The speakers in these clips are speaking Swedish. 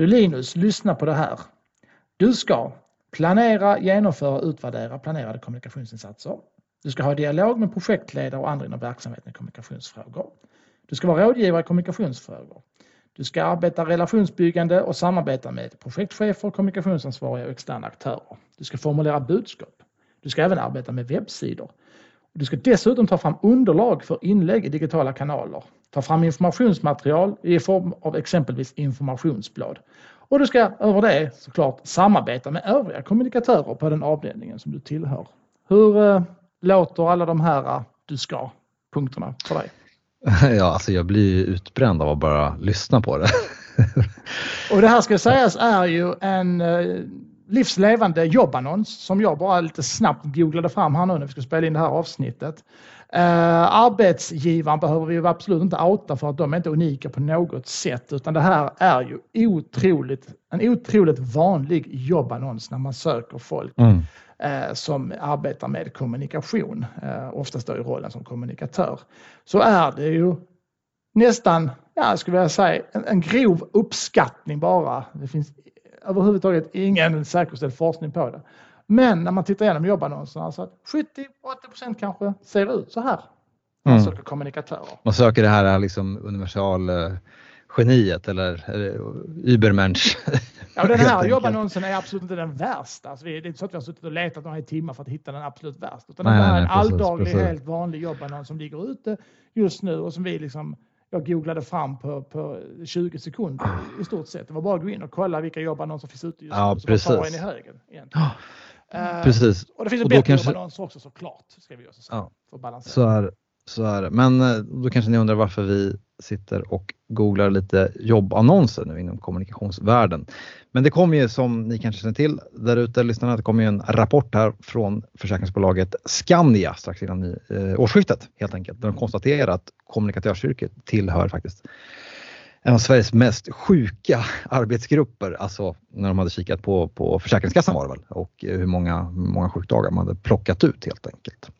Du Linus, lyssna på det här. Du ska planera, genomföra, utvärdera planerade kommunikationsinsatser. Du ska ha dialog med projektledare och andra inom verksamheten i kommunikationsfrågor. Du ska vara rådgivare i kommunikationsfrågor. Du ska arbeta relationsbyggande och samarbeta med projektchefer, kommunikationsansvariga och externa aktörer. Du ska formulera budskap. Du ska även arbeta med webbsidor. Du ska dessutom ta fram underlag för inlägg i digitala kanaler. Ta fram informationsmaterial i form av exempelvis informationsblad. Och du ska över det såklart samarbeta med övriga kommunikatörer på den avdelningen som du tillhör. Hur eh, låter alla de här eh, du ska punkterna för dig? Ja, alltså jag blir utbränd av att bara lyssna på det. och det här ska sägas är ju en eh, livslevande jobbannons som jag bara lite snabbt googlade fram här nu när vi ska spela in det här avsnittet. Uh, arbetsgivaren behöver vi absolut inte outa för att de är inte unika på något sätt utan det här är ju otroligt, en otroligt vanlig jobbannons när man söker folk mm. uh, som arbetar med kommunikation, uh, oftast då i rollen som kommunikatör. Så är det ju nästan, ja, jag skulle vilja säga en, en grov uppskattning bara. Det finns överhuvudtaget ingen säkerställd forskning på det. Men när man tittar igenom jobbannonserna så att 70-80% kanske ser ut så här. Man mm. söker kommunikatörer. Man söker det här liksom universal geniet eller, eller Übermensch. Ja, den här jobbannonsen är absolut inte den värsta. Alltså, det är inte så att vi har suttit och letat några timmar för att hitta den absolut värsta. Utan nej, det här är en alldaglig, helt vanlig jobbannons som ligger ute just nu och som vi liksom jag googlade fram på, på 20 sekunder i stort sett. Det var bara att gå in och kolla vilka jobbannonser finns ute just ja, nu. Så precis. en i högen. Uh, precis. Och det finns en bättre kanske... jobbannonser också såklart. Ska vi också säga, ja, för att balansera. Så är, så är det. Men eh, då kanske ni undrar varför vi sitter och googlar lite jobbannonser nu inom kommunikationsvärlden. Men det kom ju som ni kanske känner till där ute lyssnarna, det kom ju en rapport här från försäkringsbolaget Skandia strax innan eh, årsskiftet helt enkelt. Där de konstaterar att kommunikatörsyrket tillhör faktiskt en av Sveriges mest sjuka arbetsgrupper, alltså när de hade kikat på, på Försäkringskassan var det väl och eh, hur många, många sjukdagar man hade plockat ut helt enkelt.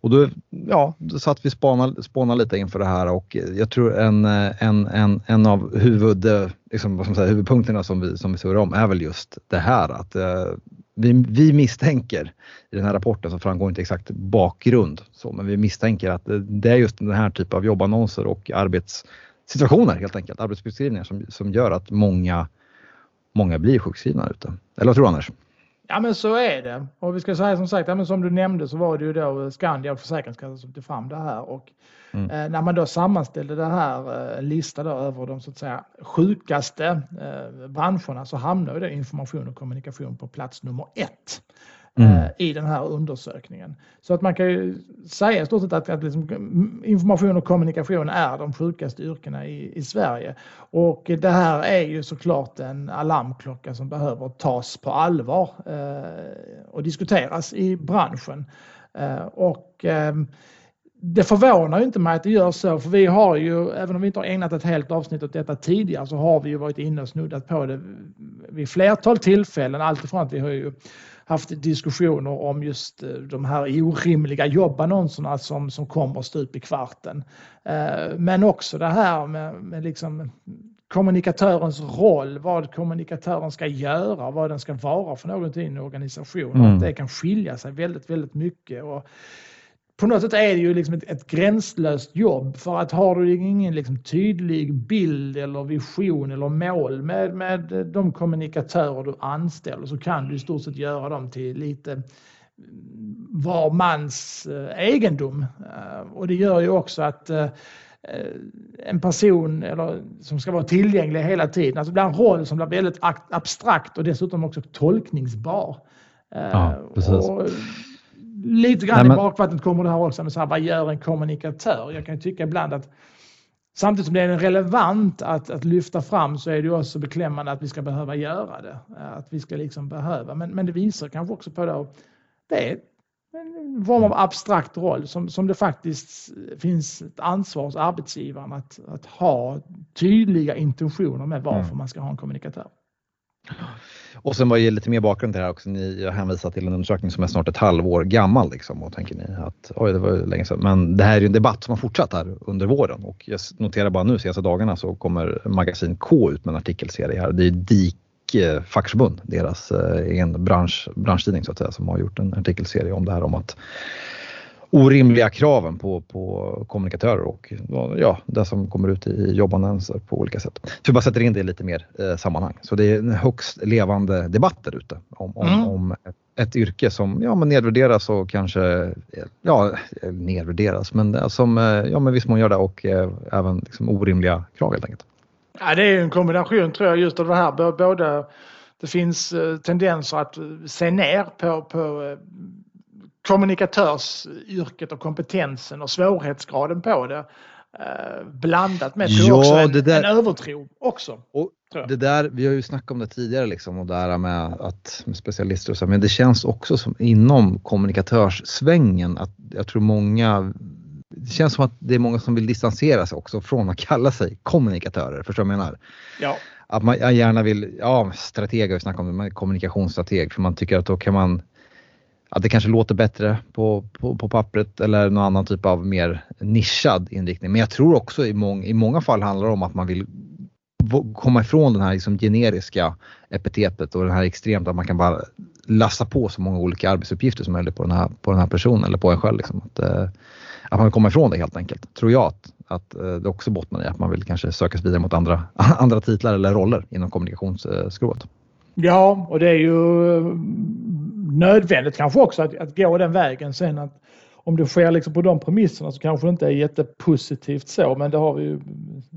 Och då, ja, då satt vi spånade, spånade lite inför det här och eh, jag tror en, eh, en, en, en av huvud, liksom, vad ska man säga, huvudpunkterna som vi, som vi surrar om är väl just det här att eh, vi, vi, misstänker, i den här rapporten så framgår inte exakt bakgrund, så, men vi misstänker att det är just den här typen av jobbannonser och arbets situationer helt enkelt, arbetsbeskrivningar som, som gör att många, många blir sjukskrivna ute. Eller vad tror du Anders? Ja men så är det. Och vi ska säga som sagt, ja, men som du nämnde så var det ju då Skandia och Försäkringskassan som tog fram det här. Och mm. eh, när man då sammanställde det här, eh, lista då över de så att säga sjukaste eh, branscherna så hamnar ju information och kommunikation på plats nummer ett. Mm. Eh, I den här undersökningen. Så att man kan ju säga i stort sett att, att liksom information och kommunikation är de sjukaste yrkena i, i Sverige. Och det här är ju såklart en alarmklocka som behöver tas på allvar eh, och diskuteras i branschen. Eh, och eh, det förvånar ju inte mig att det gör så, för vi har ju, även om vi inte har ägnat ett helt avsnitt åt detta tidigare, så har vi ju varit inne och snuddat på det vid flertal tillfällen. Alltifrån att vi har ju haft diskussioner om just eh, de här orimliga jobbannonserna som, som kommer stup i kvarten. Eh, men också det här med, med liksom kommunikatörens roll, vad kommunikatören ska göra, vad den ska vara för någonting i en organisation. Mm. Att det kan skilja sig väldigt, väldigt mycket. Och på något sätt är det ju liksom ett, ett gränslöst jobb för att har du ingen liksom tydlig bild eller vision eller mål med, med de kommunikatörer du anställer så kan du i stort sett göra dem till lite var mans eh, egendom. Eh, och det gör ju också att eh, en person eller, som ska vara tillgänglig hela tiden, alltså det blir en roll som blir väldigt abstrakt och dessutom också tolkningsbar. Ja, precis. Och, lite grann Nej, men... i bakvattnet kommer det här också med så här, vad gör en kommunikatör? Jag kan tycka ibland att samtidigt som det är relevant att, att lyfta fram så är det också beklämmande att vi ska behöva göra det. Att vi ska liksom behöva, men, men det visar kanske också på då, det är en form av abstrakt roll som, som det faktiskt finns ett ansvar hos arbetsgivaren att, att ha tydliga intentioner med varför mm. man ska ha en kommunikatör. Och sen var det lite mer bakgrund till det här också. Ni har hänvisat till en undersökning som är snart ett halvår gammal liksom och tänker ni att oj, det var länge sedan. Men det här är ju en debatt som har fortsatt här under våren och jag noterar bara nu senaste dagarna så kommer Magasin K ut med en artikelserie här. Det är DIK eh, fackförbund, deras eh, egen bransch, branschtidning så att säga, som har gjort en artikelserie om det här om att orimliga kraven på, på kommunikatörer och ja, det som kommer ut i jobbannonser på olika sätt. Så vi bara sätter in det i lite mer eh, sammanhang. Så det är en högst levande debatt där ute om, om, mm. om ett, ett, yrke som ja, men nedvärderas och kanske ja, nedvärderas men som eh, ja, men viss mån gör det och eh, även liksom orimliga krav helt enkelt. Ja, det är en kombination tror jag just av det här. Både det finns eh, tendenser att se ner på, på eh, kommunikatörsyrket och kompetensen och svårighetsgraden på det. Eh, blandat med ja, också en, där, en övertro också. Och det där, vi har ju snackat om det tidigare liksom och det här med att med specialister och så, men det känns också som inom kommunikatörssvängen att jag tror många det känns som att det är många som vill distansera sig också från att kalla sig kommunikatörer. Förstår du vad jag menar? Ja. Att man gärna vill, ja strateg har vi snackat om, kommunikationsstrateg för man tycker att då kan man att det kanske låter bättre på, på, på pappret eller någon annan typ av mer nischad inriktning. Men jag tror också i, mång, i många fall handlar det om att man vill komma ifrån den här liksom generiska epitetet och den här extremt att man kan bara lassa på så många olika arbetsuppgifter som möjligt på den här, på den här personen eller på en själv. Liksom. Att, eh, att man vill komma ifrån det helt enkelt. Tror jag att, att eh, det också bottnar i att man vill kanske söka sig vidare mot andra, andra titlar eller roller inom kommunikationsskrået. Ja, och det är ju nödvändigt kanske också att, att gå den vägen. Sen att om det sker liksom på de premisserna så kanske det inte är jättepositivt så, men det har vi ju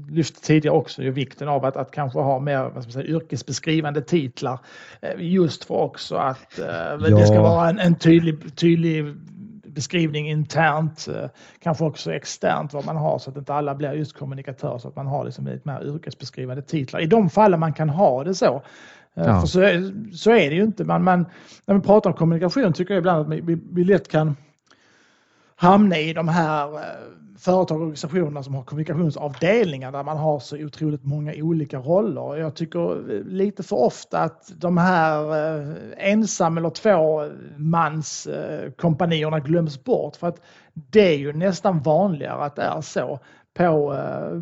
lyft tidigare också, ju vikten av att, att kanske ha mer vad ska man säga, yrkesbeskrivande titlar. Eh, just för också att eh, ja. det ska vara en, en tydlig, tydlig beskrivning internt, eh, kanske också externt vad man har så att inte alla blir just kommunikatör så att man har liksom lite mer yrkesbeskrivande titlar. I de fallen man kan ha det så Eh, ja. För så, så är det ju inte. Man, man, när vi pratar om kommunikation tycker jag ibland att vi, vi lätt kan hamna i de här eh, företag och organisationerna som har kommunikationsavdelningar där man har så otroligt många olika roller. Jag tycker eh, lite för ofta att de här ensam eller tvåmans kompanierna glöms bort för att det är ju nästan vanligare att det är så på,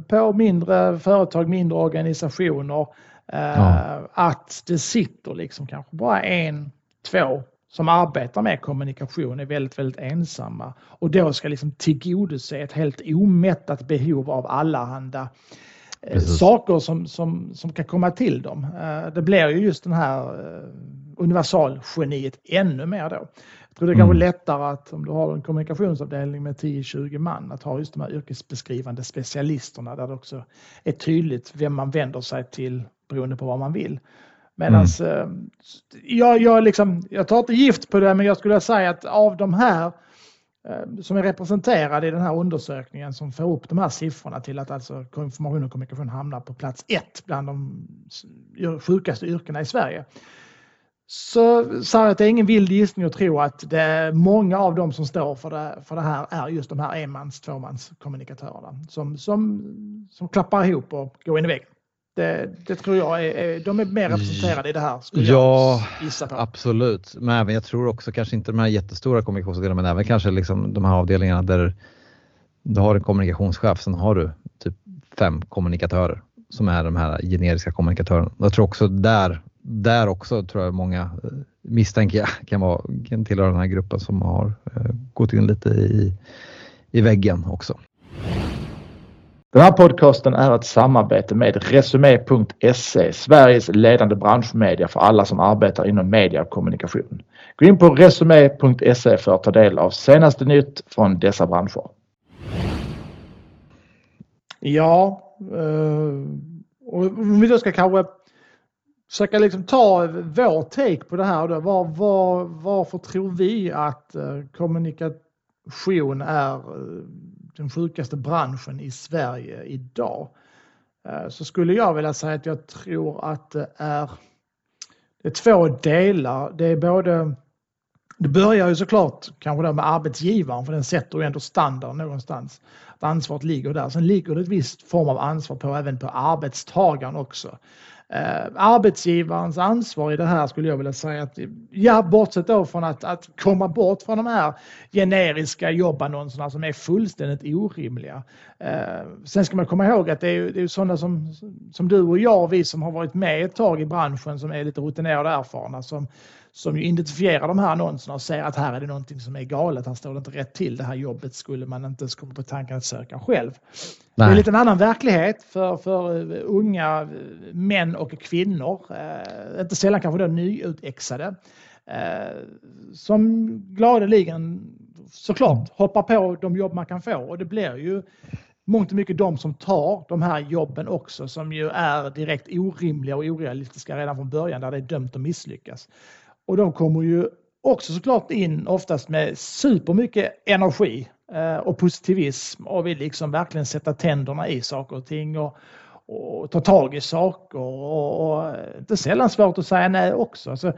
på mindre företag, mindre organisationer Ja. Eh, att det sitter liksom kanske bara en, två som arbetar med kommunikation är väldigt, väldigt ensamma och då ska liksom tillgodose ett helt omättat behov av allehanda eh, Precis. saker som, som, som kan komma till dem. Eh, det blir ju just den här universalgeniet ännu mer då. Jag tror det kan vara mm. lättare att om du har en kommunikationsavdelning med 10-20 man att ha just de här yrkesbeskrivande specialisterna där det också är tydligt vem man vänder sig till beroende på vad man vill. Medan mm. Eh, jag, jag, liksom, jag tar inte gift på det men jag skulle säga att av de här eh, som är representerade i den här undersökningen som får upp de här siffrorna till att alltså information och kommunikation hamnar på plats ett bland de sjukaste yrkena i Sverige. Så sa jag att det är ingen vild gissning att tro att det är många av dem som står för det, för det här är just de här enmans, tvåmans kommunikatörerna som, som, som klappar ihop och går in i väggen. Det, det, tror jag är, de är mer representerade i det här. Ja, absolut. Men även jag tror också kanske inte de här jättestora kommunikationsavdelningarna men även kanske liksom de här avdelningarna där du har en kommunikationschef, sen har du typ fem kommunikatörer som är de här generiska kommunikatörerna. Jag tror också där, där också tror jag många eh, misstänker jag kan, vara, kan tillhöra den här gruppen som har eh, gått in lite i, i väggen också. Den här podcasten är ett samarbete med Resumé.se, Sveriges ledande branschmedia för alla som arbetar inom media och kommunikation. Gå in på Resumé.se för att ta del av senaste nytt från dessa branscher. Ja, eh, och om vi då ska kanske försöka liksom ta vår take på det här. Då. Var, var, varför tror vi att eh, kommunikation är eh, den sjukaste branschen i Sverige idag. Eh, så skulle jag vilja säga att jag tror att det är, det är två delar. Det är både det börjar ju såklart kanske med arbetsgivaren för den sätter ju ändå standard någonstans. Att ansvaret ligger där. Sen ligger det ett visst form av ansvar på även på arbetstagaren också. Eh, arbetsgivarens ansvar i det här skulle jag vilja säga att, ja bortsett då från att, att komma bort från de här generiska jobbannonserna som är fullständigt orimliga. Eh, sen ska man komma ihåg att det är, det är sådana som, som du och jag, vi som har varit med ett tag i branschen som är lite rutinerade och erfarna som, som ju identifierar de här annonserna och säger att här är det någonting som är galet, här står det inte rätt till, det här jobbet skulle man inte ens komma på tanken att söka själv. Nej. Det är en lite annan verklighet för, för eh, unga män och kvinnor, eh, inte sällan kanske då nyutexade, eh, som gladeligen såklart hoppar på de jobb man kan få och det blir ju mångt och mycket de som tar de här jobben också som ju är direkt orimliga och orealistiska redan från början där det är dömt att misslyckas. Och de kommer ju också såklart in oftast med supermycket energi eh, och positivism och vill liksom verkligen sätta tänderna i saker och ting och, och ta tag i saker och, och eh, inte sällan svårt att säga nej också. Alltså,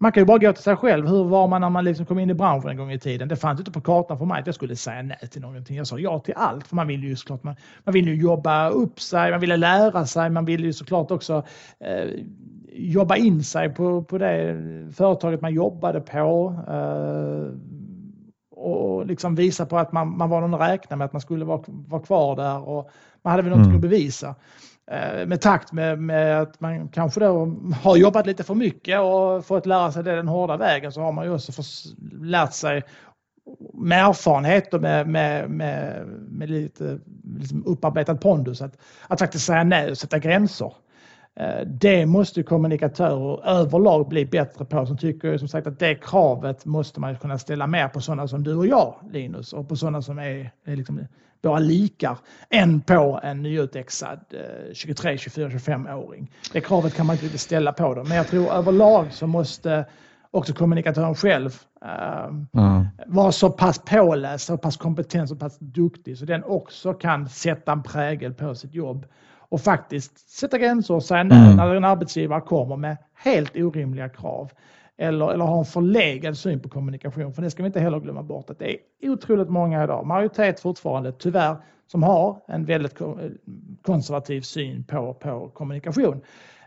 man kan ju bara gå till sig själv. Hur var man när man liksom kom in i branschen en gång i tiden? Det fanns inte på kartan för mig att jag skulle säga nej till någonting. Jag sa ja till allt. För man vill ju såklart man, man vill ju jobba upp sig, man ville lära sig, man vill ju såklart också eh, jobba in sig på, på det företaget man jobbade på. Eh, och liksom visa på att man, man var någon att räkna med att man skulle vara, vara kvar där och man hade väl något mm. att bevisa. Eh, med takt med, med, att man kanske då har jobbat lite för mycket och fått lära sig det den hårda vägen så har man ju också lärt sig med erfarenhet och med, med, med, med lite liksom upparbetad pondus att, att faktiskt säga nej och sätta gränser. Eh, det måste kommunikatörer överlag bli bättre på. Som tycker som sagt att det kravet måste man kunna ställa mer på sådana som du och jag Linus och på sådana som är, är liksom våra likar än på en nyutexad 23, 24, 25-åring. Det kravet kan man inte riktigt ställa på dem. Men jag tror överlag så måste också kommunikatören själv uh, mm. vara så pass påläst, så pass kompetent, så pass duktig så den också kan sätta en prägel på sitt jobb och faktiskt sätta gränser och säga nej mm. när en arbetsgivare kommer med helt orimliga krav eller, eller har en förlegad syn på kommunikation. För det ska vi inte heller glömma bort att det är otroligt många idag, majoritet fortfarande tyvärr, som har en väldigt konservativ syn på, på kommunikation.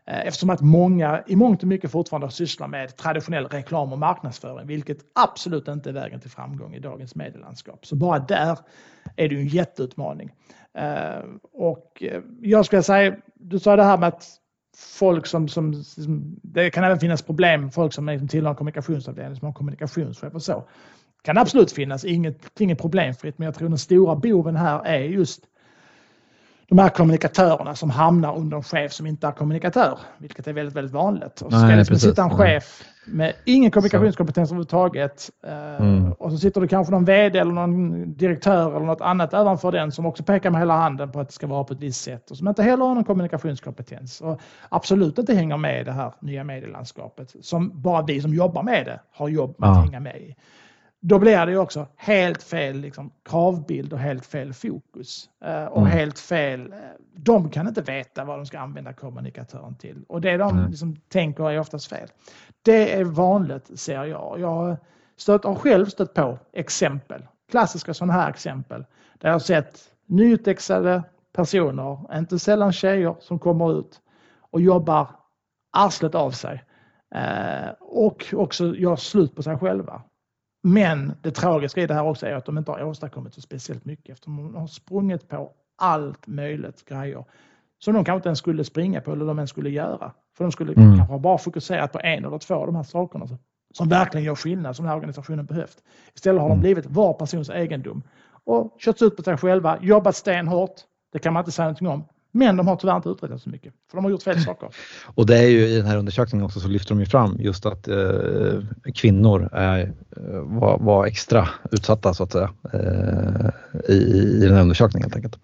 Eh, eftersom att många i mångt och mycket fortfarande sysslar med traditionell reklam och marknadsföring, vilket absolut inte är vägen till framgång i dagens medielandskap. Så bara där är det en jätteutmaning. Eh, och eh, jag skulle säga, du sa det här med att folk som, som, det kan även finnas problem, folk som liksom tillhör en kommunikationsavdelning som har kommunikationschef och så. Det kan absolut finnas, inget, inget problemfritt, men jag tror den stora boven här är just de här kommunikatörerna som hamnar under en chef som inte är kommunikatör, vilket är väldigt, väldigt vanligt. Och så ska det sitta en chef med ingen kommunikationskompetens överhuvudtaget eh, mm. och så sitter det kanske någon VD eller någon direktör eller något annat ovanför den som också pekar med hela handen på att det ska vara på ett visst sätt och som inte heller har någon kommunikationskompetens och absolut inte hänger med i det här nya medielandskapet som bara vi som jobbar med det har jobb med att ja. hänga med i då blir det också helt fel liksom, kravbild och helt fel fokus. Eh, och mm. helt fel, eh, de kan inte veta vad de ska använda kommunikatören till. Och det de mm. liksom, tänker är oftast fel. Det är vanligt ser jag. Jag stött, har själv stött på exempel, klassiska sådana här exempel, där jag har sett nyutexade personer, inte sällan tjejer, som kommer ut och jobbar arslet av sig. Eh, och också gör slut på sig själva. Men det tragiska i det här också är att de inte har åstadkommit så speciellt mycket eftersom de har sprungit på allt möjligt grejer som de kanske inte ens skulle springa på eller de ens skulle göra. För de skulle mm. kanske bara fokuserat på en eller två av de här sakerna som verkligen gör skillnad, som den här organisationen behövt. Istället har de mm. blivit var persons egendom och körts ut på sig själva, jobbat stenhårt, det kan man inte säga någonting om, men de har tyvärr inte uträttat så mycket, för de har gjort fel saker. Och det är ju i den här undersökningen också så lyfter de ju fram just att eh, kvinnor är, eh, var, var, extra utsatta så att säga eh, i, i den här undersökningen helt enkelt.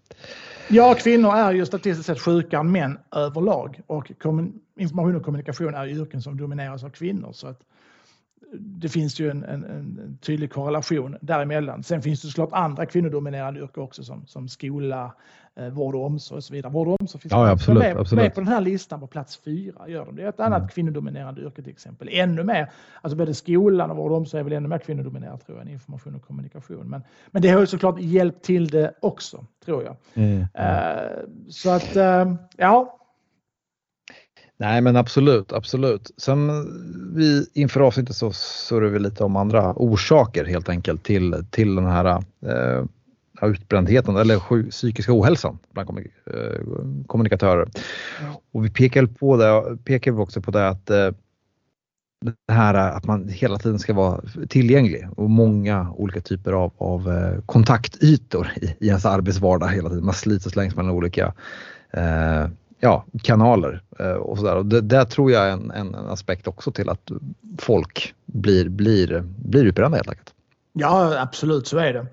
Ja, kvinnor är ju statistiskt sett sjukare än män överlag och information och kommunikation är yrken som domineras av kvinnor. Så att det finns ju en, en, en, tydlig korrelation däremellan. Sen finns det såklart andra kvinnodominerade yrken också som, som skola, eh, vård och omsorg och så vidare. Vård och omsorg finns ja, absolut, med, absolut. med, på den här listan på plats fyra. Gör de. Det är ett annat mm. kvinnodominerande yrke till exempel. Ännu mer, alltså både skolan och vård och omsorg är väl ännu mer kvinnodominerat tror jag än information och kommunikation. Men, men det har ju såklart hjälpt till det också, tror jag. Mm. Uh, så att, uh, ja, Nej men absolut, absolut. Sen vi inför avsnittet så surrar vi lite om andra orsaker helt enkelt till, till den här eh, utbrändheten eller psykiska ohälsan bland eh, kommunikatörer. Och vi pekar på det, pekar också på det att eh, det här att man hela tiden ska vara tillgänglig och många olika typer av, av eh, kontaktytor i, i ens arbetsvardag hela tiden. Man slits och slängs mellan olika eh, ja, kanaler eh, och sådär. Och det, där tror jag är en, en, aspekt också till att folk blir, blir, blir utbrända helt enkelt. Ja, absolut så är det.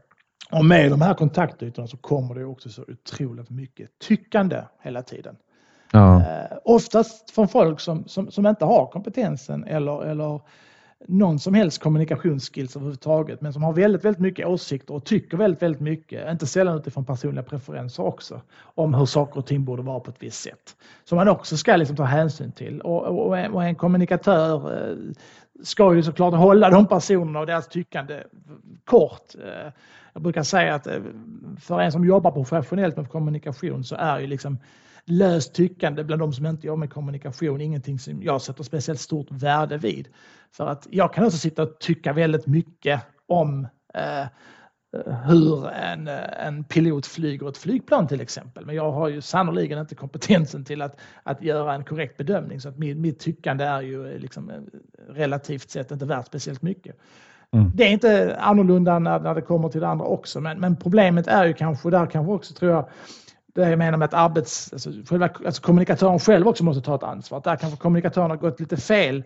Och med de här kontaktytorna så kommer det också så otroligt mycket tyckande hela tiden. Ja. Eh, oftast från folk som, som, som inte har kompetensen eller, eller någon som helst kommunikationsskills överhuvudtaget men som har väldigt, väldigt mycket åsikter och tycker väldigt, väldigt mycket, inte sällan utifrån personliga preferenser också, om hur saker och ting borde vara på ett visst sätt. Som man också ska liksom ta hänsyn till. Och, och, en, och en kommunikatör eh, ska ju såklart hålla de personerna och deras tyckande kort. Eh, jag brukar säga att eh, för en som jobbar professionellt med kommunikation så är ju liksom löst tyckande bland de som inte jobbar med kommunikation ingenting som jag sätter speciellt stort värde vid. För att jag kan också sitta och tycka väldigt mycket om eh, hur en, en pilot flyger ett flygplan till exempel. Men jag har ju sannoliken inte kompetensen till att, att göra en korrekt bedömning så att mitt, mitt tyckande är ju liksom eh, relativt sett inte värt speciellt mycket. Mm. Det är inte annorlunda när, när det kommer till det andra också men, men problemet är ju kanske, där kanske också tror jag det jag menar med att arbets, alltså, själva, alltså kommunikatören själv också måste ta ett ansvar. Där kanske kommunikatören har gått lite fel.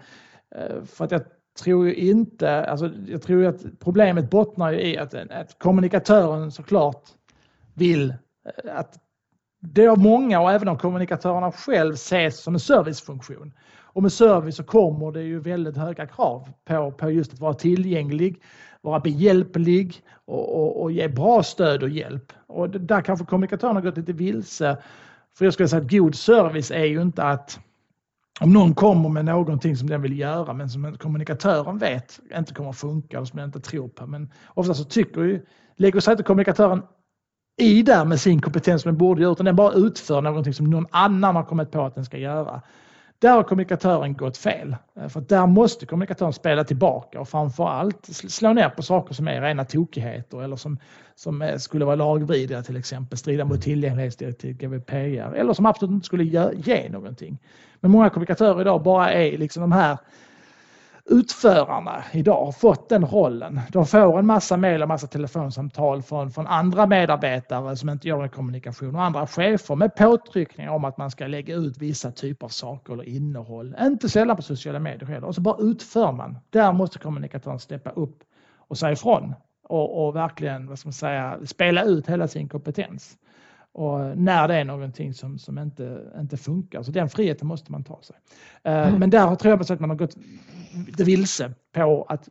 Eh, för att jag tror ju inte, alltså jag tror ju att problemet bottnar i att, att kommunikatören såklart vill eh, att det av många och även av kommunikatörerna själv ses som en servicefunktion. Och med service så kommer det ju väldigt höga krav på, på just att vara tillgänglig, vara behjälplig och, och, och ge bra stöd och hjälp. Och där kanske kommunikatören har gått lite vilse. För jag skulle säga att god service är ju inte att om någon kommer med någonting som den vill göra men som kommunikatören vet inte kommer att funka och som den inte tror på. Men ofta så tycker ju, lägger sig inte kommunikatören i där med sin kompetens som den borde göra utan den bara utför någonting som någon annan har kommit på att den ska göra. Där har kommunikatören gått fel. Eh, för där måste kommunikatören spela tillbaka och framförallt slå ner på saker som är rena tokigheter eller som, som eh, skulle vara lagvidriga till exempel, strida mot tillgänglighetsdirektiv, GDPR eller som absolut inte skulle ge, ge någonting. Men många kommunikatörer idag bara är liksom de här utförarna idag har fått den rollen. De får en massa mejl och massa telefonsamtal från, från andra medarbetare som inte gör en kommunikation och andra chefer med påtryckningar om att man ska lägga ut vissa typer av saker eller innehåll. Inte sällan på sociala medier heller. Och så bara utför man. Där måste kommunikatören steppa upp och säga ifrån och, och verkligen vad ska man säga, spela ut hela sin kompetens. Och när det är någonting som, som inte, inte funkar. Så den friheten måste man ta sig. Eh, mm. Men där tror jag att man har gått lite vilse på att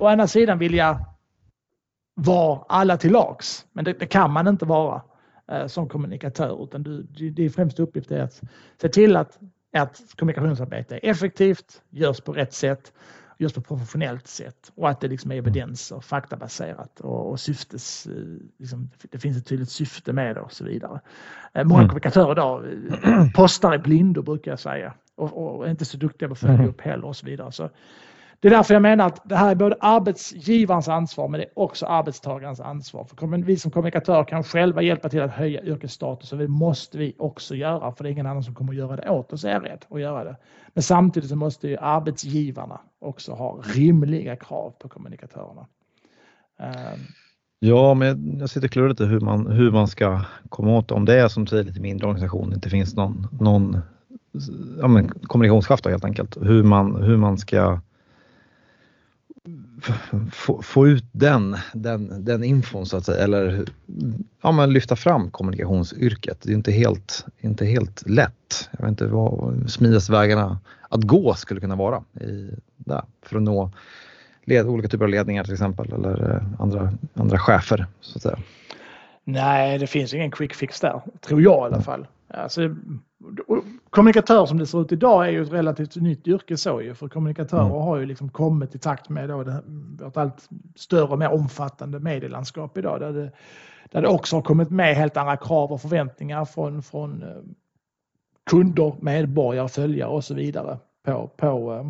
å ena sidan vilja vara alla till lags. Men det, det kan man inte vara eh, som kommunikatör utan du, din främsta uppgift är att se till att, att kommunikationsarbete är effektivt, görs på rätt sätt görs på professionellt sätt och att det liksom är evidens och faktabaserat och, och syftes, eh, liksom, det finns ett tydligt syfte med det och så vidare. Eh, många mm. kommunikatörer idag eh, postar i blindo brukar jag säga och, och är inte så duktiga på att följa mm. upp heller och så vidare. Så det är därför jag menar att det här är både arbetsgivarens ansvar men det är också arbetstagarens ansvar. För vi som kommunikatörer kan själva hjälpa till att höja yrkesstatus och det måste vi också göra för det är ingen annan som kommer att göra det åt oss är jag rädd att göra det. Men samtidigt så måste ju arbetsgivarna också ha rimliga krav på kommunikatörerna. Ehm. Ja, men jag sitter och klurar lite hur man, hur man ska komma åt det, om det är som säger lite mindre organisation, inte finns någon, någon ja, men kommunikationschef helt enkelt. Hur man, hur man ska få, få ut den, den, den infon så att säga eller ja, men lyfta fram kommunikationsyrket. Det är inte helt, inte helt lätt. Jag vet inte vad smidigaste vägarna att gå skulle kunna vara i, där, för att nå led, olika typer av ledningar till exempel eller eh, andra, andra chefer så att säga. Nej, det finns ingen quick fix där, tror jag i alla fall. Alltså, kommunikatör som det ser ut idag är ju ett relativt nytt yrke så ju, för kommunikatörer mm. har ju liksom kommit i takt med då det, ett allt större och mer omfattande medielandskap idag där det, där det också har kommit med helt andra krav och förväntningar från, från eh, kunder, medborgare, följare och så vidare på, på, eh,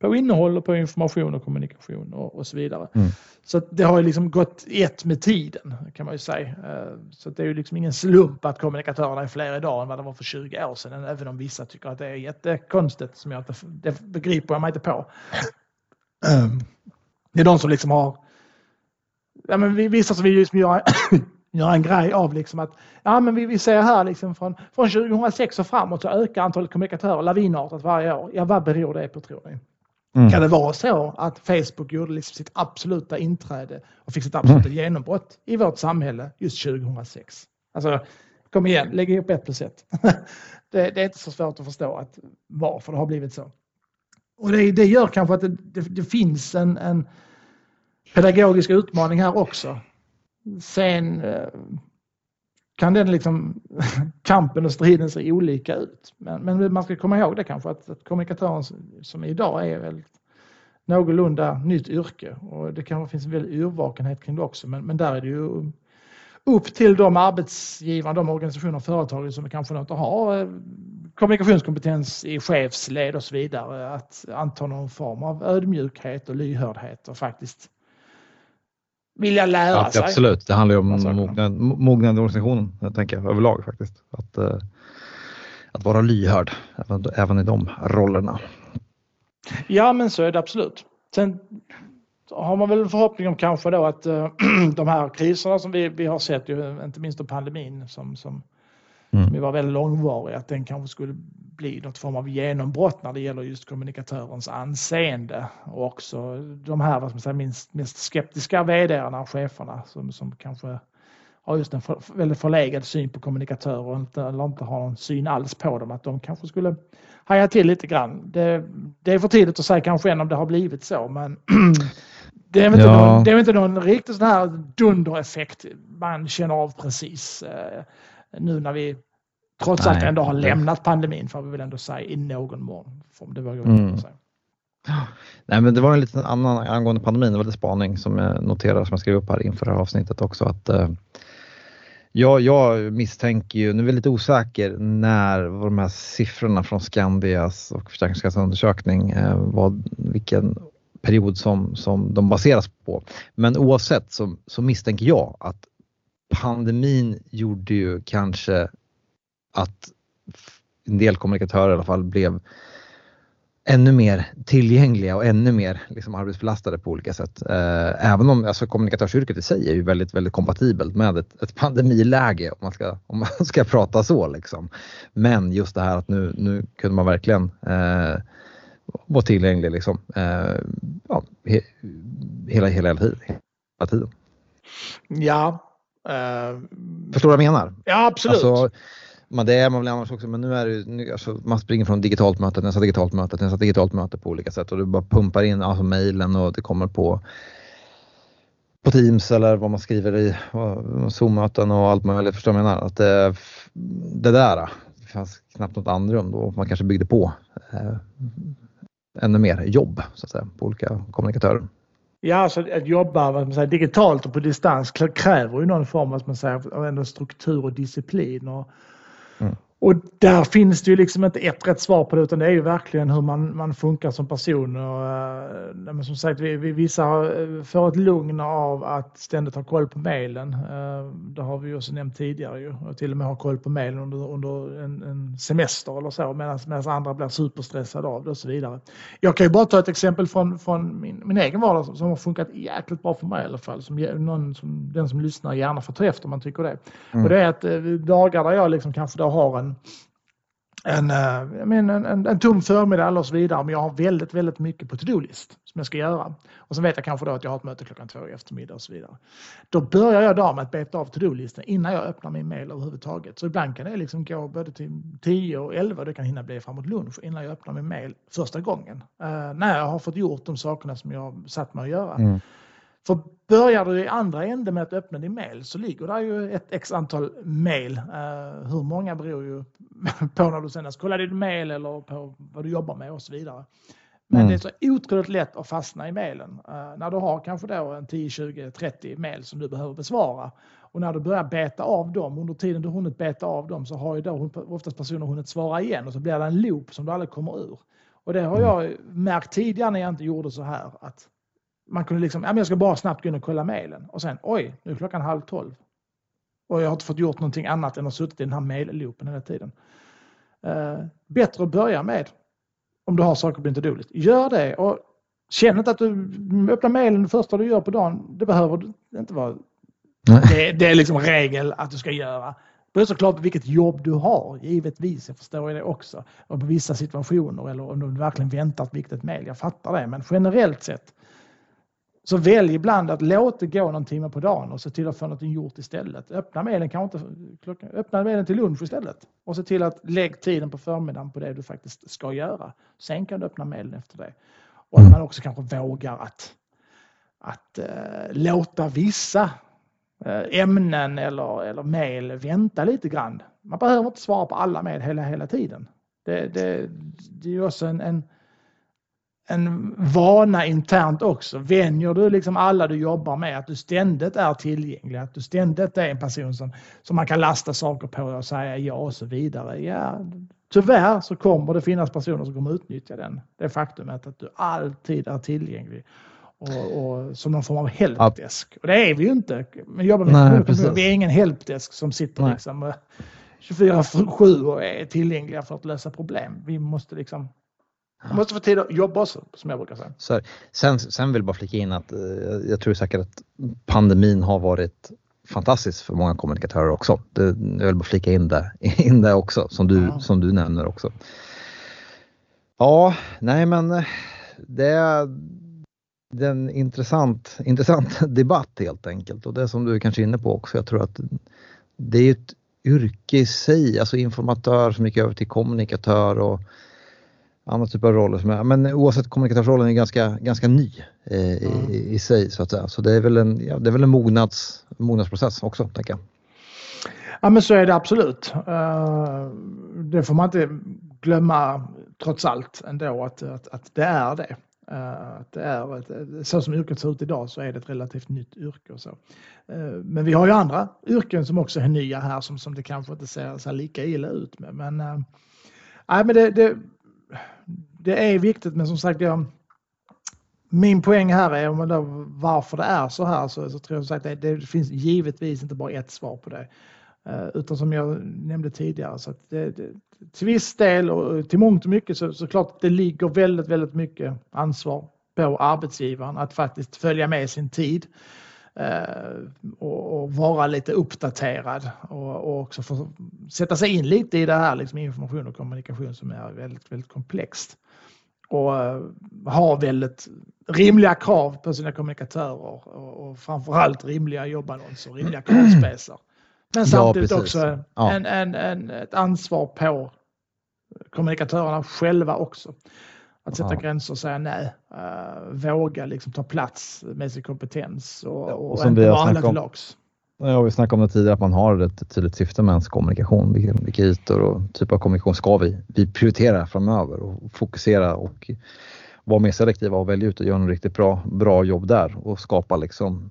på innehåll och på information och kommunikation och, och så vidare. Mm. Så det har ju liksom gått ett med tiden kan man ju säga. Eh, så det är ju liksom ingen slump att kommunikatörerna är fler idag än vad det var för 20 år sedan. Även om vissa tycker att det är jättekonstigt som jag inte, det begriper jag mig inte på. Ehm, det är de som liksom har ja, men vissa som vill liksom göra, göra en grej av liksom att ja, men vi, vi ser här liksom från, från 2006 och framåt så ökar antalet kommunikatörer lavinartat varje år. Ja, vad beror det på tror ni? Mm. Kan det vara så att Facebook gjorde liksom sitt absoluta inträde och fick sitt absoluta mm. genombrott i vårt samhälle just 2006? Alltså, kom igen, lägg ihop ett plus ett. det, det, är inte så svårt att förstå att varför det har blivit så. Och det, det gör kanske att det, det, finns en, en pedagogisk utmaning här också. Sen eh, kan den liksom, kampen och striden se olika ut. Men, men man ska komma ihåg det kanske att, att kommunikatören som idag är väl någorlunda nytt yrke och det kanske finns en väldig yrvakenhet kring det också. Men, men där är det ju upp till de arbetsgivare, de organisationer och företag som kanske inte har eh, kommunikationskompetens i chefsled och så vidare att anta någon form av ödmjukhet och lyhördhet och faktiskt vilja lära ja, sig. Absolut, det handlar ju om mognad, mognad i organisationen jag tänker jag, överlag faktiskt. Att, eh, att vara lyhörd även, även i de rollerna. Ja men så är det absolut. Sen har man väl förhoppning om kanske då att äh, de här kriserna som vi, vi har sett, ju, inte minst då pandemin som, som, mm. som var väldigt långvarig, att den kanske skulle bli något form av genombrott när det gäller just kommunikatörens anseende och också de här vad man säga, minst, mest skeptiska vdarna och cheferna som, som kanske har just en för, väldigt förlegad syn på kommunikatörer och inte, eller inte har någon syn alls på dem, att de kanske skulle haja till lite grann. Det, det är för tidigt att säga kanske än om det har blivit så, men det är väl inte, ja. någon, det är inte någon riktig sån här dundereffekt man känner av precis eh, nu när vi trots Nej. allt ändå har lämnat pandemin får vi väl ändå säga i någon mån. Om det vågar mm. säga. Nej, men det var en liten annan angående pandemin, det var lite spaning som jag noterade som jag skrev upp här inför det här avsnittet också att eh, Ja, jag misstänker ju, nu är jag lite osäker när de här siffrorna från Skandias och Försäkringskassans undersökning, eh, vad, vilken period som, som de baseras på. Men oavsett så, så misstänker jag att pandemin gjorde ju kanske att en del kommunikatörer i alla fall blev ännu mer tillgängliga och ännu mer liksom arbetsbelastade på olika sätt. Eh, även om alltså, kommunikatörsyrket i sig är ju väldigt, väldigt kompatibelt med ett, ett pandemiläge om man, ska, om man ska prata så. Liksom. Men just det här att nu, nu kunde man verkligen eh, vara tillgänglig liksom, eh, ja, he, hela, hela, hela tiden. Ja. Uh, Förstår du vad jag menar? Ja, absolut. Alltså, man, det är man väl annars också, men nu är det nu, alltså, man springer från digitalt möte till nästa digitalt möte till nästa digitalt möte på olika sätt och du bara pumpar in alltså mejlen och det kommer på på Teams eller vad man skriver i Zoom-möten och allt möjligt. Förstår du vad jag menar? Att det, det där, det fanns knappt något andrum då man kanske byggde på eh, ännu mer jobb så att säga på olika kommunikatörer. Ja, alltså att jobba vad man säger, digitalt och på distans kräver ju någon form vad man säger, av ändå struktur och disciplin. Och, Mm. Och där finns det ju liksom inte ett rätt svar på det utan det är ju verkligen hur man, man funkar som person. Och, äh, som sagt, vi, vi, vissa eh, får ett lugn av att ständigt ha koll på mejlen. Äh, det har vi ju också nämnt tidigare ju. Och till och med ha koll på mejlen under, under en, en, semester eller så medan andra blir superstressade av det och så vidare. Jag kan ju bara ta ett exempel från, från min, min egen vardag som, som har funkat jäkligt bra för mig i alla fall. Som, någon som, den som lyssnar gärna får ta efter om man tycker det. Mm. Och det är att dagar där jag liksom kanske då har en en, eh, en, en, en tom förmiddag eller så vidare. Men jag har väldigt, väldigt mycket på to-do-list som jag ska göra. Och sen vet jag kanske då att jag har ett möte klockan två i eftermiddag och så vidare. Då börjar jag dagen med att beta av to-do-listen innan jag öppnar min mail överhuvudtaget. Så ibland kan det liksom gå både till 10 och 11 det kan hinna bli framåt lunch innan jag öppnar min mail första gången. Uh, när jag har fått gjort de sakerna som jag satt mig att göra. Mm. För börjar du i andra änden med att öppna din mail så ligger där ju ett x antal mail. Uh, hur många beror ju på när du senast kollade din mail eller på vad du jobbar med och så vidare. Men mm. det är så otroligt lätt att fastna i mejlen. Uh, när du har kanske då en 10, 20, 30 mejl som du behöver besvara. Och när du börjar beta av dem, under tiden du hunnit beta av dem så har ju då oftast personer hunnit svara igen och så blir det en loop som du aldrig kommer ur. Och det har jag märkt tidigare när jag inte gjorde så här. Att man kunde liksom, ja, men jag ska bara snabbt gå in och kolla mejlen och sen oj, nu är klockan halv tolv. Och jag har inte fått gjort någonting annat än att suttit i den här mejlloopen hela tiden. Uh, bättre att börja med om du har saker på din to Gör det och känn inte att du öppnar mejlen det första du gör på dagen. Det behöver inte vara det, det, är liksom regel att du ska göra. Det beror såklart på vilket jobb du har, givetvis. Jag förstår det också. Och på vissa situationer eller om du verkligen väntar ett viktigt mejl. Jag fattar det. Men generellt sett så välj ibland att låta det gå någon timme på dagen och se till att få något gjort istället. Öppna mejlen kanske inte, öppna mejlen till lunch istället och se till att lägga tiden på förmiddagen på det du faktiskt ska göra. Sen kan du öppna mejlen efter det. Och att man också kanske vågar att, att äh, låta vissa äh, ämnen eller, eller mejl vänta lite grann. Man behöver inte svara på alla mejl hela, hela tiden. Det, det, det är också en, en en vana internt också. Vänjer du liksom alla du jobbar med att du ständigt är tillgänglig, att du ständigt är en person som, som man kan lasta saker på och säga ja och så vidare. Ja, tyvärr så kommer det finnas personer som kommer utnyttja den. Det faktumet att du alltid är tillgänglig. Och, och som någon form av helpdesk. Och det är vi ju inte. Men jobbar med Nej, vi är ingen helpdesk som sitter liksom 24-7 och är tillgängliga för att lösa problem. Vi måste liksom man måste få tid att jobba också, som jag brukar säga. Så, sen, sen vill jag bara flika in att eh, jag tror säkert att pandemin har varit fantastisk för många kommunikatörer också. Det, jag vill bara flika in det, in det också, som du, ja. som du nämner också. Ja, nej men eh, det är, det är en intressant, intressant debatt helt enkelt och det som du är kanske är inne på också. Jag tror att det är ett yrke i sig, alltså informatör som gick över till kommunikatör och andra typer av roller. Som är, men oavsett kommunikatörsrollen är ganska, ganska ny eh, mm. i, i, sig så att säga. Så det är väl en, ja, det är väl en mognads, mognadsprocess också tänker jag. Ja men så är det absolut. Uh, det får man inte glömma trots allt ändå att, att, att det är det. Uh, att det är ett, så som yrket ser ut idag så är det ett relativt nytt yrke. Och så. Uh, men vi har ju andra yrken som också är nya här som, som det kanske inte ser, ser lika illa ut med. Men, nej, men det, det det är viktigt men som sagt jag, min poäng här är om då, varför det är så här så, så tror jag sagt det, det finns givetvis inte bara ett svar på det. Eh, utan som jag nämnde tidigare så att det, det, till viss del och till mångt och mycket så, så klart det ligger väldigt, väldigt mycket ansvar på arbetsgivaren att faktiskt följa med sin tid. Eh, och, och, vara lite uppdaterad och, och, också få sätta sig in lite i det här liksom information och kommunikation som är väldigt, väldigt komplext. Och uh, ha väldigt rimliga krav på sina kommunikatörer och, och framförallt rimliga jobbannonser, rimliga kravspesar. Men samtidigt ja, också ja. en, en, en, ett ansvar på kommunikatörerna själva också. Att sätta ja. gränser och säga nej. Uh, våga liksom ta plats med sin kompetens och, och, och inte vara alla till lags. Ja, vi snackade om det tidigare att man har ett tydligt syfte med ens kommunikation. Vilka, vilka ytor och typ av kommunikation ska vi, vi prioritera framöver och fokusera och vara mer selektiva och välja ut och göra en riktigt bra, bra jobb där och skapa liksom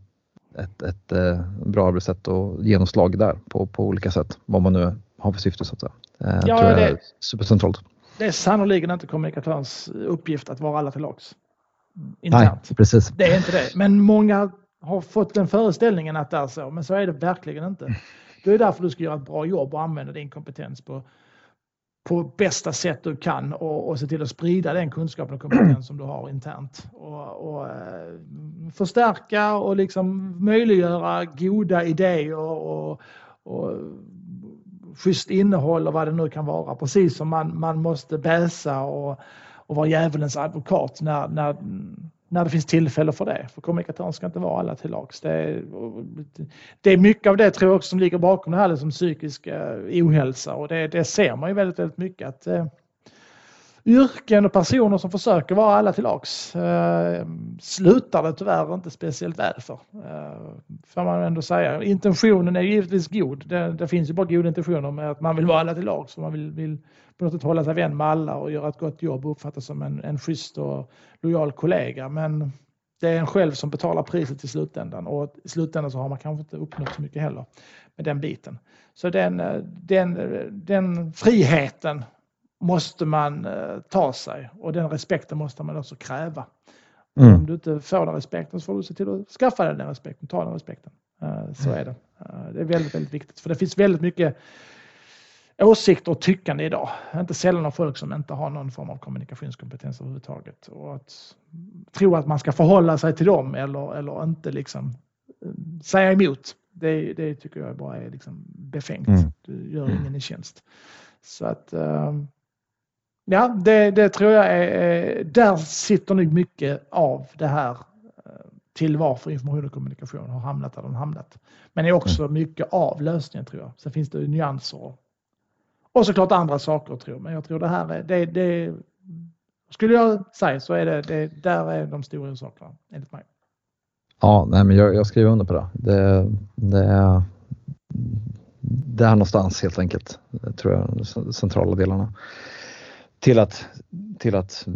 ett, ett eh, bra arbetssätt och genomslag där på, på olika sätt. Vad man nu har för syfte så att säga. Eh, ja, tror jag det, är supercentralt det är sannolikt inte kommunikatörens uppgift att vara alla till lags. Internt. Nej, precis. Det är inte det. Men många har fått den föreställningen att det är så, men så är det verkligen inte. Det är därför du ska göra ett bra jobb och använda din kompetens på, på bästa sätt du kan och, och se till att sprida den kunskapen och kompetens som du har internt. Och, och eh, förstärka och liksom möjliggöra goda idéer och, och schysst innehåll och vad det nu kan vara. Precis som man, man måste bäsa och, och vara djävulens advokat när, när, när det finns tillfälle för det. För kommunikatören ska inte vara alla till lags. Det är, det är mycket av det tror jag också som ligger bakom det här liksom psykisk eh, ohälsa och det, det ser man ju väldigt, väldigt mycket att eh, yrken och personer som försöker vara alla till lags eh, slutar det tyvärr inte speciellt väl för. Eh, får man ändå säga. Intentionen är givetvis god. Det, det finns ju bara goda intentioner med att man vill vara alla till lags. Man vill, vill på något sätt hålla sig vän med alla och göra ett gott jobb och uppfattas som en, en schysst och lojal kollega. Men det är en själv som betalar priset i slutändan och i slutändan så har man kanske inte uppnått så mycket heller med den biten. Så den, eh, den, eh, den friheten måste man eh, ta sig och den respekten måste man också kräva. Mm. Om du inte får den respekten så får du se till att skaffa dig den respekten, ta den respekten. Eh, så är det. Eh, det är väldigt, väldigt viktigt för det finns väldigt mycket åsikter och tyckande idag. Inte sällan av folk som inte har någon form av kommunikationskompetens överhuvudtaget. Och att tro att man ska förhålla sig till dem eller, eller inte liksom säga emot. Det, det tycker jag bara är liksom befängt. Mm. Du gör ingen en tjänst. Så att Ja, det, det tror jag är, där sitter nog mycket av det här eh, till varför information och kommunikation har hamnat där de hamnat. Men det är också mm. mycket av lösningen tror jag. Sen finns det nyanser och såklart andra saker tror jag. Men jag tror det här är, det, det skulle jag säga så är det, det där är de stora orsakerna enligt mig. Ja, nej, men jag, jag skriver under på det. Det, det är där någonstans helt enkelt, tror jag, de centrala delarna till att, till att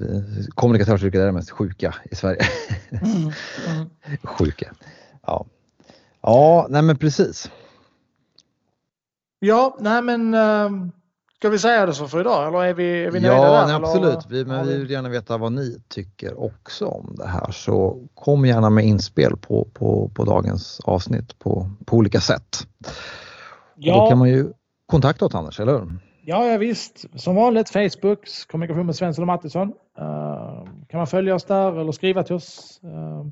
kommunikatörsyrket är det mest sjuka i Sverige. Mm. Mm. Sjuka. Ja. ja, nej men precis. Ja, nej men uh, ska vi säga det så för idag eller är vi, är vi nöjda ja, där? Nej, absolut, vi, men vi vill gärna veta vad ni tycker också om det här så kom gärna med inspel på, på, på dagens avsnitt på, på olika sätt. Ja. då kan man ju kontakta oss Anders, eller hur? Ja, ja visst. Som vanligt Facebook, kommunikation med Svensson och Mattisson. Uh, kan man följa oss där eller skriva till oss. Uh,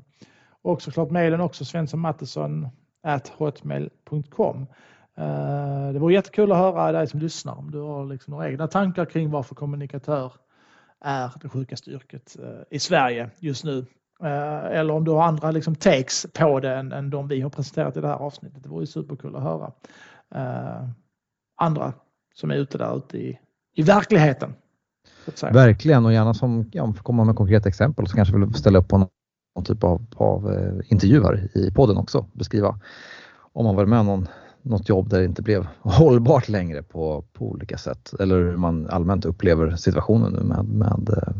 och såklart mejlen också svenssonmattisson hotmail.com. Uh, ehm, det vore jättekul att höra dig som lyssnar om du har liksom några egna tankar kring varför kommunikatör är det sjukaste yrket eh, i Sverige just nu. Eh, eller om du har andra liksom takes på det än, än de vi har presenterat i det här avsnittet. Det vore superkul att höra andra som är ute där ute i, i verkligheten. Verkligen och gärna som ja, komma med konkreta exempel så kanske vill ställa upp på någon, någon typ av, av eh, intervjuer i podden också. Beskriva om man varit med om någon, något jobb där det inte blev hållbart längre på, på olika sätt eller hur man allmänt upplever situationen nu med, med eh,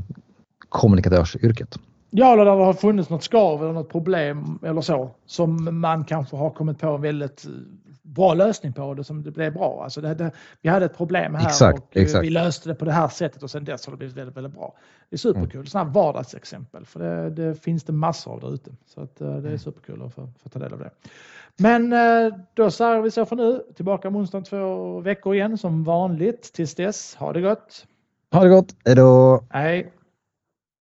kommunikatörsyrket. Ja, eller där det har funnits något skav eller något problem eller så som man kanske har kommit på väldigt bra lösning på det som det blev bra. Alltså det, det, vi hade ett problem här exakt, och eh, exakt. vi löste det på det här sättet och sen dess har det blivit väldigt, väldigt bra. Det är superkul. Mm. Sådana vardagsexempel för det, det, finns det massor av där ute. Så att, eh, det är mm. superkul att få, få ta del av det. Men eh, då säger vi så för nu. Tillbaka på onsdag två veckor igen som vanligt. Tills dess, ha det gott! Ha det gott, hejdå! Hej!